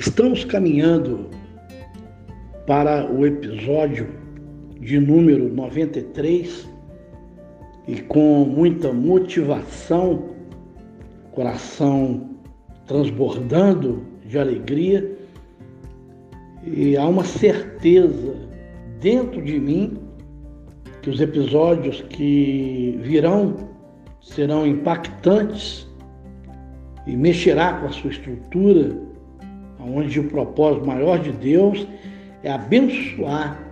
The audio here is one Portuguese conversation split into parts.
Estamos caminhando para o episódio de número 93 e com muita motivação, coração transbordando de alegria e há uma certeza dentro de mim que os episódios que virão serão impactantes e mexerá com a sua estrutura onde o propósito maior de Deus é abençoar,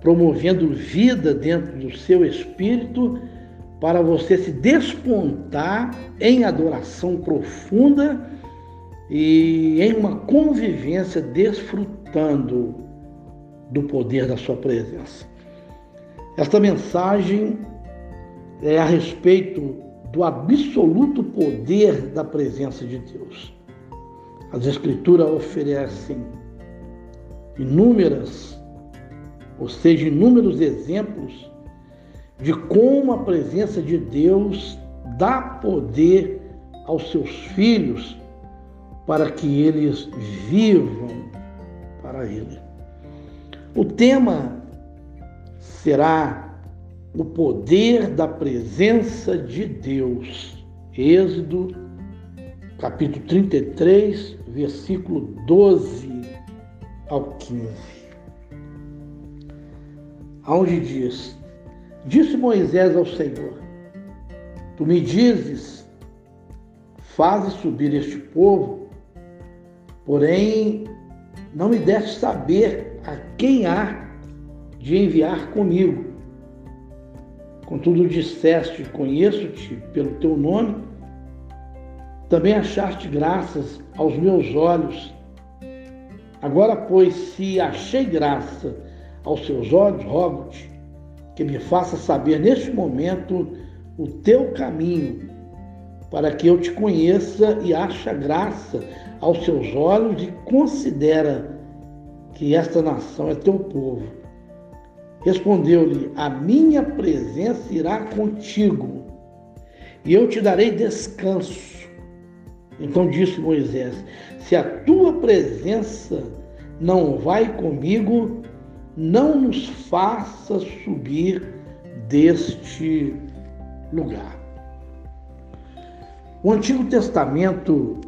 promovendo vida dentro do seu espírito para você se despontar em adoração profunda e em uma convivência desfrutando do poder da sua presença. Esta mensagem é a respeito do absoluto poder da presença de Deus. As Escrituras oferecem inúmeras, ou seja, inúmeros exemplos de como a presença de Deus dá poder aos seus filhos para que eles vivam para Ele. O tema será o poder da presença de Deus. Êxodo capítulo 33, versículo 12 ao 15. Aonde diz: Disse Moisés ao Senhor: Tu me dizes, fazes subir este povo, porém não me deste saber a quem há de enviar comigo. Contudo, disseste: Conheço-te pelo teu nome também achaste graças aos meus olhos. Agora, pois, se achei graça aos seus olhos, rogo-te que me faça saber neste momento o teu caminho, para que eu te conheça e ache graça aos seus olhos e considera que esta nação é teu povo. Respondeu-lhe: A minha presença irá contigo, e eu te darei descanso então disse Moisés: Se a tua presença não vai comigo, não nos faça subir deste lugar. O Antigo Testamento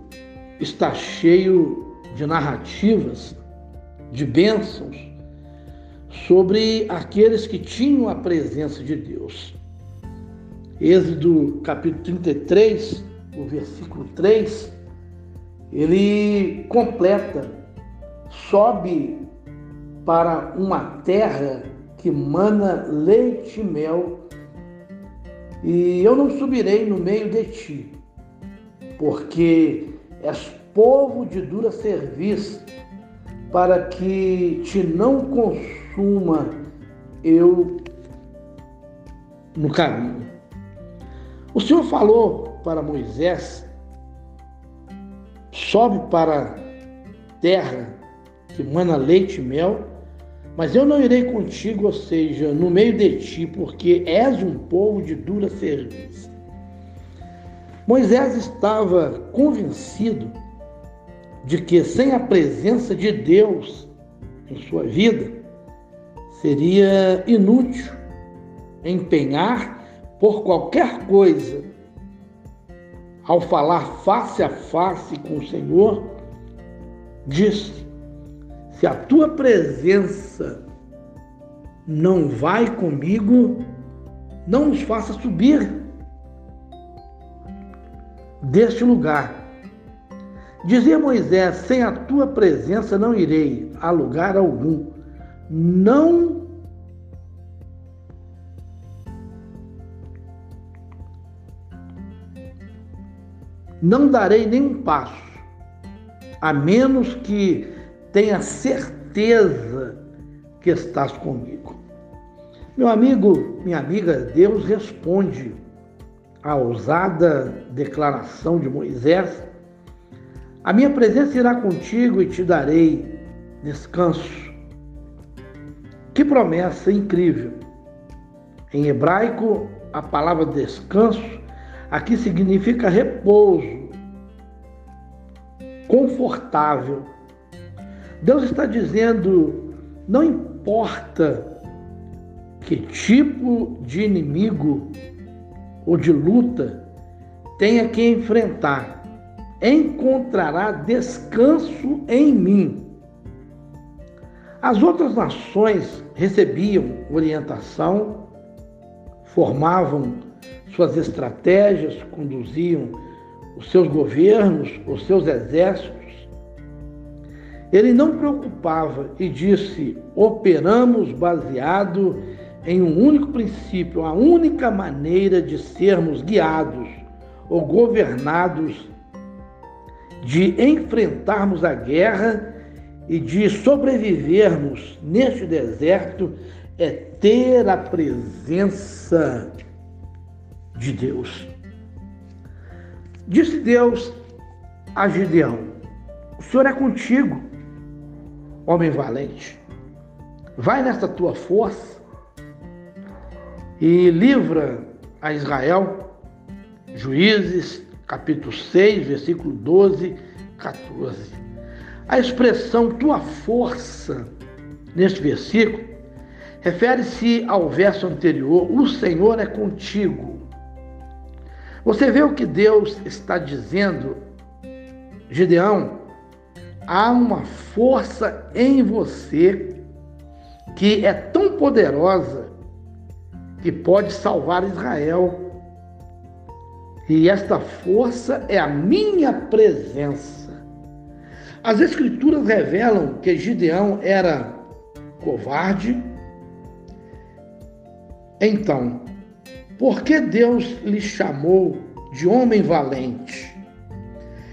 está cheio de narrativas, de bênçãos sobre aqueles que tinham a presença de Deus. Êxodo capítulo 33 o versículo 3, ele completa, sobe para uma terra que mana leite e mel, e eu não subirei no meio de ti, porque és povo de dura serviço, para que te não consuma eu no caminho. O Senhor falou para Moisés, sobe para terra que mana leite e mel, mas eu não irei contigo, ou seja, no meio de ti, porque és um povo de dura serviço. Moisés estava convencido de que sem a presença de Deus em sua vida, seria inútil empenhar por qualquer coisa ao falar face a face com o Senhor, disse: Se a tua presença não vai comigo, não nos faça subir deste lugar. Dizia Moisés: Sem a tua presença não irei a lugar algum. Não não darei nenhum passo, a menos que tenha certeza que estás comigo. Meu amigo, minha amiga, Deus responde à ousada declaração de Moisés: A minha presença irá contigo e te darei descanso. Que promessa incrível! Em hebraico, a palavra descanso Aqui significa repouso, confortável, Deus está dizendo: não importa que tipo de inimigo ou de luta tenha que enfrentar, encontrará descanso em mim. As outras nações recebiam orientação, formavam suas estratégias, conduziam os seus governos, os seus exércitos. Ele não preocupava e disse: operamos baseado em um único princípio, a única maneira de sermos guiados ou governados, de enfrentarmos a guerra e de sobrevivermos neste deserto é ter a presença de Deus. Disse Deus a Gideão: O Senhor é contigo, homem valente. Vai nesta tua força e livra a Israel. Juízes, capítulo 6, versículo 12, 14. A expressão tua força, neste versículo, refere-se ao verso anterior: O Senhor é contigo. Você vê o que Deus está dizendo, Gideão? Há uma força em você que é tão poderosa que pode salvar Israel. E esta força é a minha presença. As Escrituras revelam que Gideão era covarde. Então, por que Deus lhe chamou de homem valente?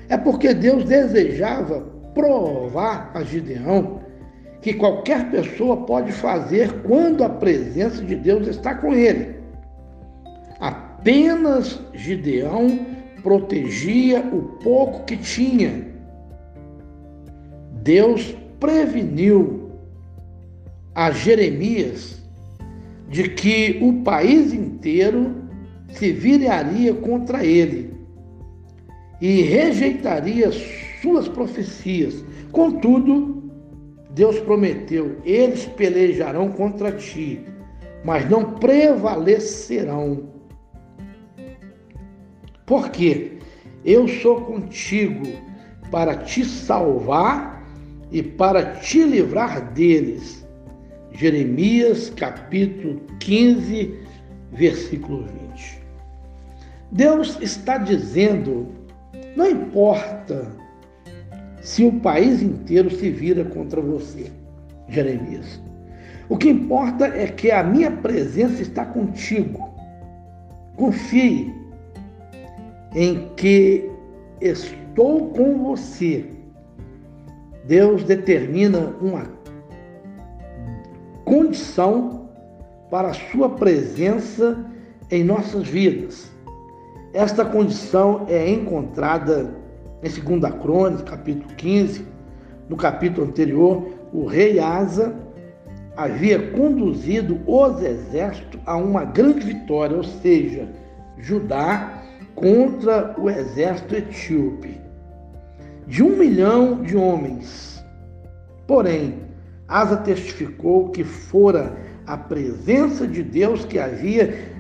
É porque Deus desejava provar a Gideão que qualquer pessoa pode fazer quando a presença de Deus está com ele. Apenas Gideão protegia o pouco que tinha. Deus preveniu a Jeremias de que o país inteiro se viraria contra ele e rejeitaria suas profecias. Contudo, Deus prometeu: eles pelejarão contra ti, mas não prevalecerão. Porque eu sou contigo para te salvar e para te livrar deles. Jeremias capítulo 15, versículo 20. Deus está dizendo: não importa se o país inteiro se vira contra você. Jeremias. O que importa é que a minha presença está contigo. Confie em que estou com você. Deus determina uma condição para a sua presença em nossas vidas. Esta condição é encontrada em 2 Crônicas, capítulo 15, no capítulo anterior, o rei Asa havia conduzido os exércitos a uma grande vitória, ou seja, Judá contra o exército etíope, de um milhão de homens. Porém, Asa testificou que fora a presença de Deus que havia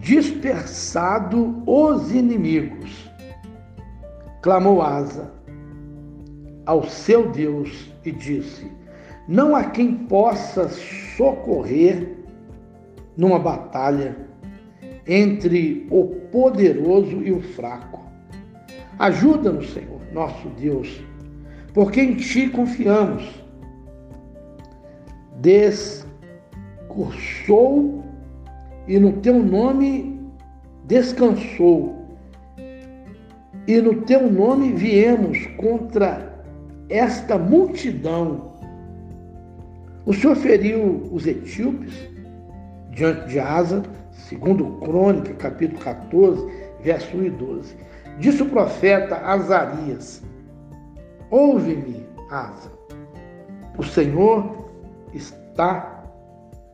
dispersado os inimigos clamou Asa ao seu Deus e disse: Não há quem possa socorrer numa batalha entre o poderoso e o fraco. Ajuda-nos, Senhor, nosso Deus, porque em Ti confiamos. Descursou e no Teu nome descansou e no teu nome viemos contra esta multidão. O Senhor feriu os etíopes diante de Asa, segundo Crônica, capítulo 14, verso 1 e 12. Disse o profeta Azarias: Ouve-me, Asa, o Senhor está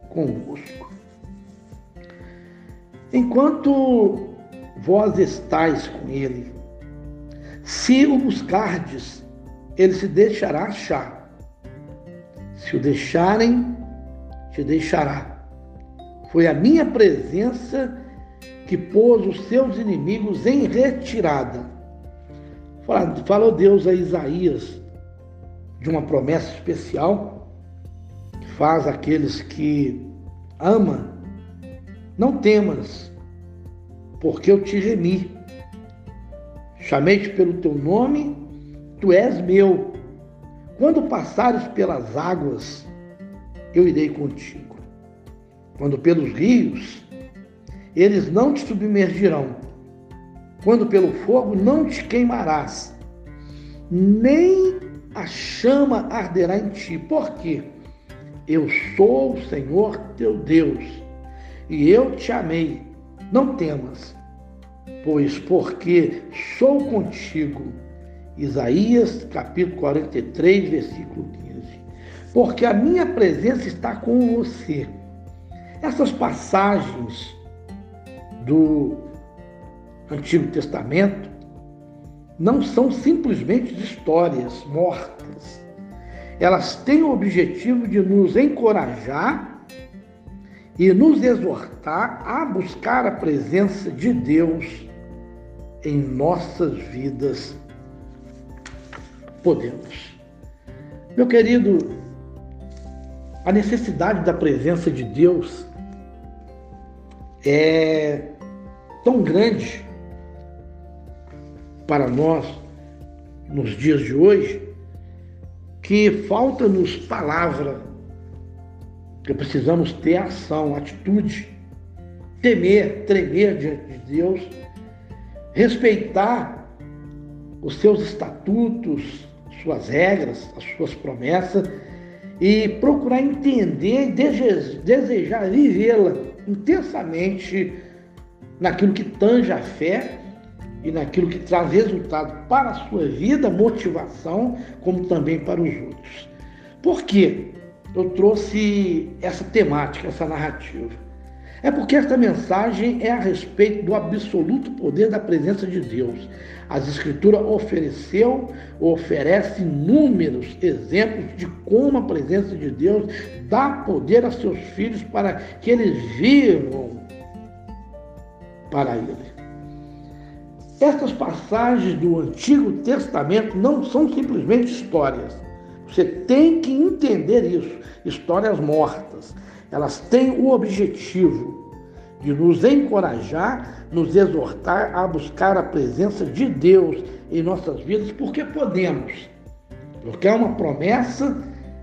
convosco. Enquanto vós estáis com ele, se o buscardes, ele se deixará achar. Se o deixarem, te deixará. Foi a minha presença que pôs os seus inimigos em retirada. Falou Deus a Isaías de uma promessa especial faz aqueles que ama, não temas, porque eu te remi. Chamei-te pelo teu nome, tu és meu. Quando passares pelas águas, eu irei contigo. Quando pelos rios, eles não te submergirão. Quando pelo fogo, não te queimarás, nem a chama arderá em ti. Por quê? Eu sou o Senhor teu Deus, e eu te amei. Não temas, pois porque sou contigo. Isaías capítulo 43, versículo 15. Porque a minha presença está com você. Essas passagens do Antigo Testamento não são simplesmente histórias mortas. Elas têm o objetivo de nos encorajar e nos exortar a buscar a presença de Deus em nossas vidas. Podemos. Meu querido, a necessidade da presença de Deus é tão grande para nós nos dias de hoje que falta-nos palavra, que precisamos ter ação, atitude, temer, tremer diante de Deus, respeitar os seus estatutos, suas regras, as suas promessas e procurar entender e desejar vivê-la intensamente naquilo que tange a fé e naquilo que traz resultado para a sua vida, motivação, como também para os outros. Por que eu trouxe essa temática, essa narrativa? É porque esta mensagem é a respeito do absoluto poder da presença de Deus. As Escrituras ofereceu, oferece inúmeros exemplos de como a presença de Deus dá poder a seus filhos para que eles vivam para ele. Estas passagens do Antigo Testamento não são simplesmente histórias. Você tem que entender isso. Histórias mortas. Elas têm o objetivo de nos encorajar, nos exortar a buscar a presença de Deus em nossas vidas, porque podemos. Porque é uma promessa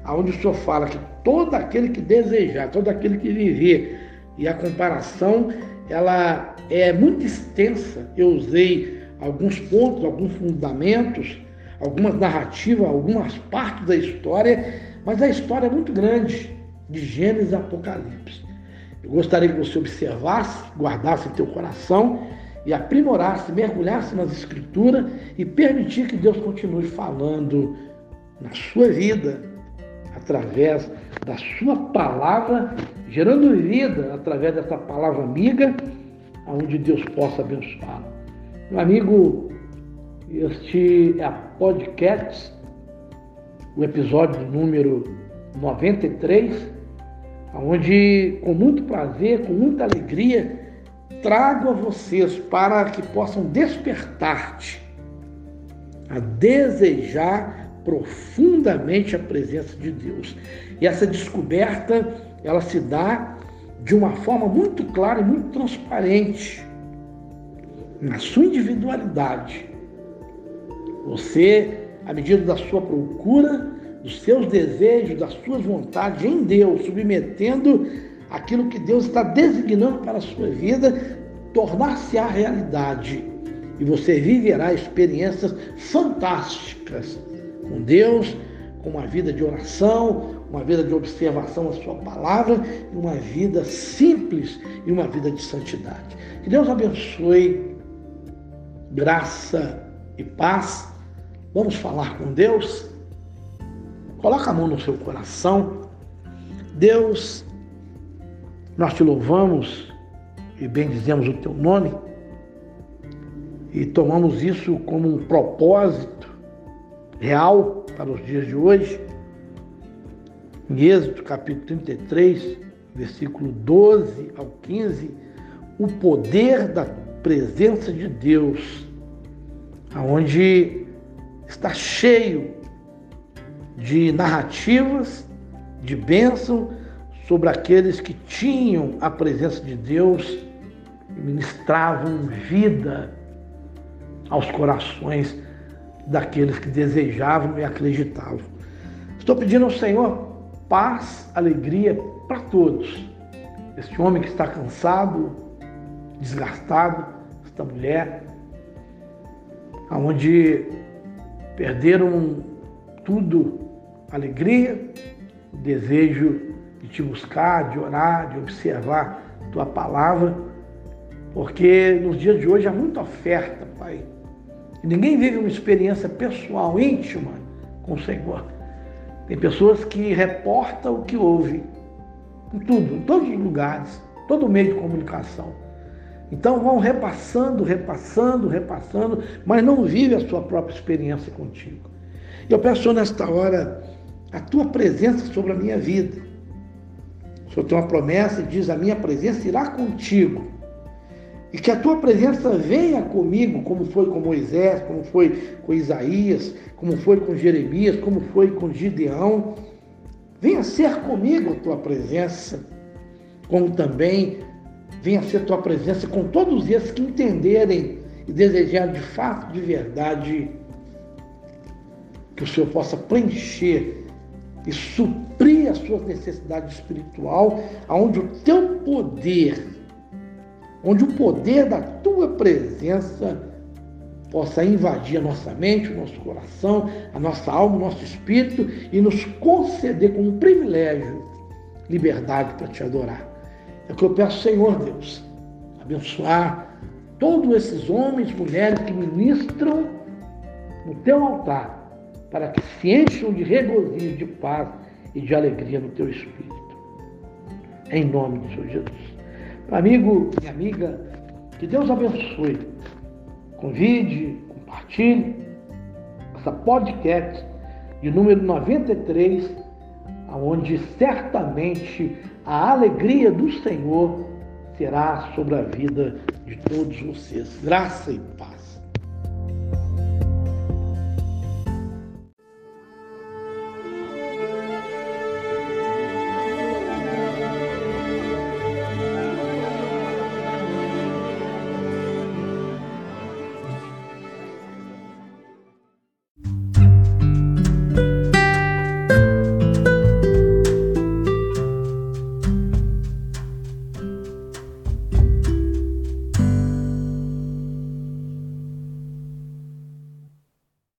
onde o Senhor fala que todo aquele que desejar, todo aquele que viver, e a comparação ela é muito extensa. Eu usei alguns pontos, alguns fundamentos, algumas narrativas, algumas partes da história, mas a história é muito grande, de Gênesis a Apocalipse. Eu gostaria que você observasse, guardasse em teu coração e aprimorasse, mergulhasse nas escrituras e permitir que Deus continue falando na sua vida através da sua palavra, gerando vida através dessa palavra amiga, aonde Deus possa abençoá-lo. Meu amigo, este é a podcast, o episódio número 93, onde com muito prazer, com muita alegria, trago a vocês para que possam despertar-te a desejar profundamente a presença de Deus. E essa descoberta, ela se dá de uma forma muito clara e muito transparente na sua individualidade. Você, à medida da sua procura, dos seus desejos, das suas vontades em Deus, submetendo aquilo que Deus está designando para a sua vida, tornar-se a realidade. E você viverá experiências fantásticas com Deus, com uma vida de oração, uma vida de observação da Sua palavra, e uma vida simples e uma vida de santidade. Que Deus abençoe, graça e paz. Vamos falar com Deus? Coloca a mão no seu coração. Deus, nós te louvamos e bendizemos o teu nome e tomamos isso como um propósito real para os dias de hoje. Em Êxodo capítulo 33, versículo 12 ao 15, o poder da presença de Deus, aonde está cheio de narrativas de bênção sobre aqueles que tinham a presença de Deus e ministravam vida aos corações daqueles que desejavam e acreditavam. Estou pedindo ao Senhor paz, alegria para todos. Este homem que está cansado, desgastado, esta mulher, aonde perderam tudo, alegria, o desejo de te buscar, de orar, de observar tua palavra, porque nos dias de hoje há muita oferta, Pai. E ninguém vive uma experiência pessoal, íntima com o Senhor. Tem pessoas que reportam o que ouve, em tudo, em todos os lugares, todo meio de comunicação. Então vão repassando, repassando, repassando, mas não vive a sua própria experiência contigo. Eu peço nesta hora a tua presença sobre a minha vida. O Senhor tem uma promessa e diz: a minha presença irá contigo. E que a tua presença venha comigo, como foi com Moisés, como foi com Isaías, como foi com Jeremias, como foi com Gideão. Venha ser comigo a tua presença, como também venha ser tua presença com todos esses que entenderem e desejarem de fato, de verdade, que o Senhor possa preencher e suprir as suas necessidades espiritual, aonde o teu poder onde o poder da tua presença possa invadir a nossa mente, o nosso coração, a nossa alma, o nosso espírito e nos conceder como um privilégio liberdade para te adorar. É o que eu peço, Senhor Deus, abençoar todos esses homens e mulheres que ministram no teu altar, para que se encham de regozijo, de paz e de alegria no teu espírito. Em nome de Senhor Jesus. Amigo e amiga, que Deus abençoe. Convide, compartilhe essa podcast de número 93, onde certamente a alegria do Senhor será sobre a vida de todos vocês. Graça e paz.